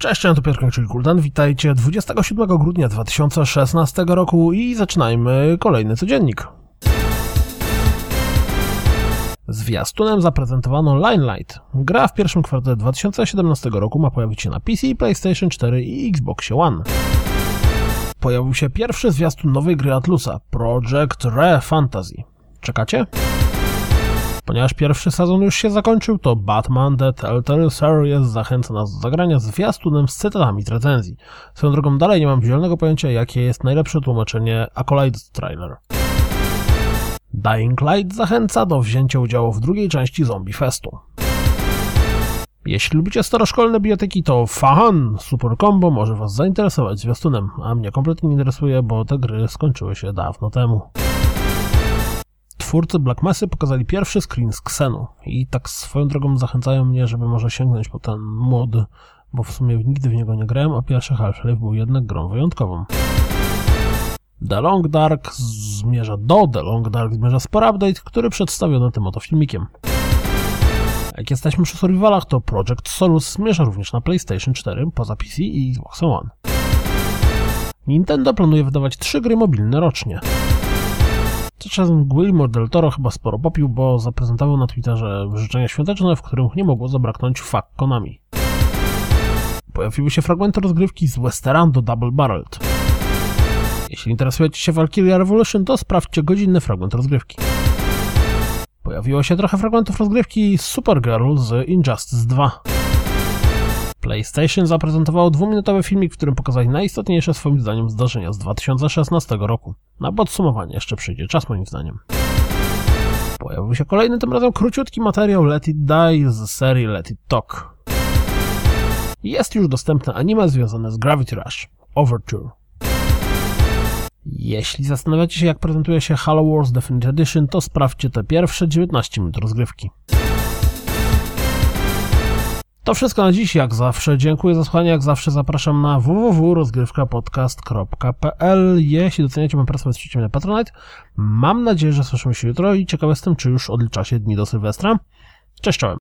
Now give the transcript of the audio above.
Cześć, ja to Piotr czyli Kuldan. Witajcie 27 grudnia 2016 roku i zaczynajmy kolejny codziennik. Zwiastunem zaprezentowano Limelight. Gra w pierwszym kwartale 2017 roku ma pojawić się na PC, PlayStation 4 i Xbox One. Pojawił się pierwszy zwiastun nowej gry Atlusa, Project Re Fantasy. Czekacie? Ponieważ pierwszy sezon już się zakończył, to Batman The Telltale Series zachęca nas do zagrania zwiastunem z cytatami z recenzji. Swoją drogą dalej nie mam zielonego pojęcia, jakie jest najlepsze tłumaczenie Acolyte Trailer. Dying Light zachęca do wzięcia udziału w drugiej części Zombie Festu. Jeśli lubicie staroszkolne biblioteki, to Fahan Super Combo może Was zainteresować zwiastunem, a mnie kompletnie nie interesuje, bo te gry skończyły się dawno temu twórcy Black Mesa pokazali pierwszy screen z Xenu i tak swoją drogą zachęcają mnie, żeby może sięgnąć po ten mod, bo w sumie nigdy w niego nie grałem, a pierwszy Half-Life był jednak grą wyjątkową. The Long Dark zmierza do The Long Dark zmierza sporo update, który przedstawiono tym oto filmikiem. Jak jesteśmy przy survivalach, to Project Solus zmierza również na PlayStation 4 poza PC i Xbox One. Nintendo planuje wydawać trzy gry mobilne rocznie. Tymczasem Guillermo del Toro chyba sporo popił, bo zaprezentował na Twitterze życzenia świąteczne, w których nie mogło zabraknąć fuck Konami. Pojawiły się fragmenty rozgrywki z Westerando Double Barreled. Jeśli interesujecie się Valkyria Revolution, to sprawdźcie godzinny fragment rozgrywki. Pojawiło się trochę fragmentów rozgrywki Supergirl z Injustice 2. PlayStation zaprezentowało dwuminutowy filmik, w którym pokazali najistotniejsze swoim zdaniem zdarzenia z 2016 roku. Na podsumowanie jeszcze przyjdzie czas moim zdaniem. Pojawił się kolejny, tym razem króciutki materiał Let It Die z serii Let It Talk. Jest już dostępne anime związane z Gravity Rush, Overture. Jeśli zastanawiacie się jak prezentuje się Halo Wars Definitive Edition, to sprawdźcie te pierwsze 19 minut rozgrywki. To wszystko na dziś, jak zawsze. Dziękuję za słuchanie, jak zawsze zapraszam na www.rozgrywkapodcast.pl Jeśli doceniacie moją pracę, wesprzyjcie mnie na Patronite. Mam nadzieję, że słyszymy się jutro i ciekaw jestem, czy już odlicza się dni do Sylwestra. Cześć, czołem.